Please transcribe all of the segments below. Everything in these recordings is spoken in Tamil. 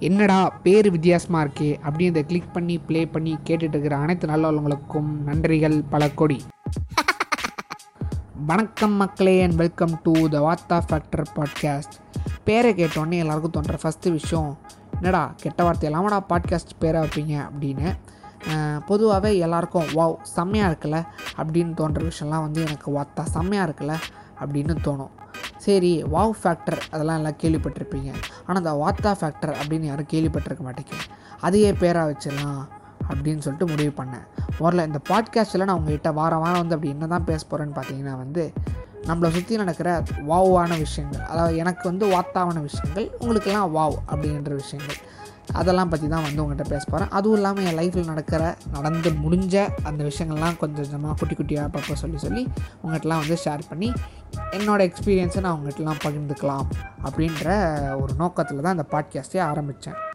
என்னடா பேர் வித்தியாசமாக இருக்கே அப்படின்னு கிளிக் பண்ணி ப்ளே பண்ணி கேட்டுட்டு இருக்கிற அனைத்து நல்லவங்களுக்கும் நன்றிகள் பல கொடி. வணக்கம் மக்களே and welcome to the Vartha factor podcast பேரை கேட்டோடனே எல்லாருக்கும் தோன்ற ஃபஸ்ட்டு விஷயம் என்னடா கெட்ட வார்த்தை இல்லாமடா பாட்காஸ்ட் பேரை வைப்பீங்க? அப்படின்னு. பொதுவாகவே எல்லாருக்கும் வாவ் செம்மையாக இருக்குல்ல? அப்படின்னு தோன்ற விஷயம்லாம் வந்து எனக்கு வார்த்தா செம்மையாக இருக்குல்ல? அப்படின்னு தோணும். சரி வாவ் ஃபேக்டர் அதெல்லாம் எல்லாம் கேள்விப்பட்டிருப்பீங்க. ஆனால் அந்த வாத்தா ஃபேக்டர் அப்படின்னு யாரும் கேள்விப்பட்டிருக்க மாட்டேங்க. அதையே பேராக வச்சிடலாம் அப்படின்னு சொல்லிட்டு முடிவு பண்ணேன். முதல்ல இந்த பாட்காஸ்ட்டில் நான் உங்ககிட்ட வாரம் வாரம் வந்து அப்படி என்ன தான் பேச போகிறேன்னு பார்த்தீங்கன்னா வந்து நம்மளை சுற்றி நடக்கிற வாவான விஷயங்கள். அதாவது எனக்கு வந்து வாத்தாவான விஷயங்கள் உங்களுக்கெல்லாம் வாவ் அப்படின்ற விஷயங்கள். அதெல்லாம் பற்றி தான் வந்து உங்கள்கிட்ட பேச போகிறேன் அதுவும் இல்லாமல் என் லைஃப்பில் நடக்கிற நடந்து முடிஞ்ச அந்த விஷயங்கள்லாம் கொஞ்சம் கொஞ்சமாக குட்டி குட்டியாக அப்பப்போ சொல்லி சொல்லி உங்கள்கிட்டலாம் வந்து ஷேர் பண்ணி என்னோடய எக்ஸ்பீரியன்ஸை நான் உங்கள்கிட்டலாம் பகிர்ந்துக்கலாம் அப்படின்ற ஒரு நோக்கத்தில் தான் இந்த பாட்காஸ்ட்டே ஆரம்பித்தேன்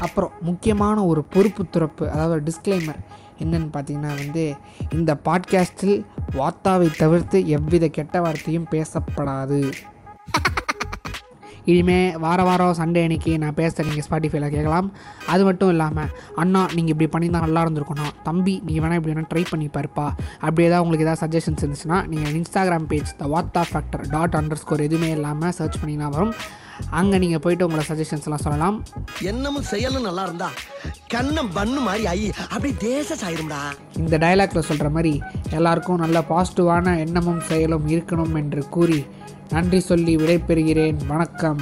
அப்புறம் முக்கியமான ஒரு பொறுப்பு துறப்பு அதாவது டிஸ்க்ளைமர் என்னன்னு பார்த்தீங்கன்னா வந்து இந்த பாட்காஸ்டில் வார்த்தாவை தவிர்த்து எவ்வித கெட்ட வார்த்தையும் பேசப்படாது. இனிமேல் வார வாரம் சண்டே அன்னைக்கு நான் பேச நீங்கள் ஸ்பாட்டிஃபைல கேட்கலாம். அது மட்டும் இல்லாமல் அண்ணா நீங்கள் இப்படி பண்ணியிருந்தால் நல்லா இருந்திருக்கணும் தம்பி நீங்கள் வேணால் இப்படி வேணால் ட்ரை பண்ணி பாருப்பா. அப்படி ஏதாவது உங்களுக்கு ஏதாவது சஜஷன்ஸ் இருந்துச்சுன்னா நீங்கள் இன்ஸ்டாகிராம் பேஜ் த வாத்தா ஃபேக்டர் டாட் அண்டர் ஸ்கோர் எதுவுமே இல்லாமல் சர்ச் பண்ணிங்கன்னா வரும். அங்கே நீங்கள் போயிட்டு உங்களோட சஜஷன்ஸ் எல்லாம் சொல்லலாம். எண்ணமும் செயலும் நல்லா இருந்தா கண்ணம் பண்ணு மாதிரி ஐ அப்படி தேச சாயிரும்டா. இந்த டயலாக்ல சொல்கிற மாதிரி எல்லாருக்கும் நல்ல பாசிட்டிவான எண்ணமும் செயலும் இருக்கணும் என்று கூறி நன்றி சொல்லி விடைபெறுகிறேன். வணக்கம்.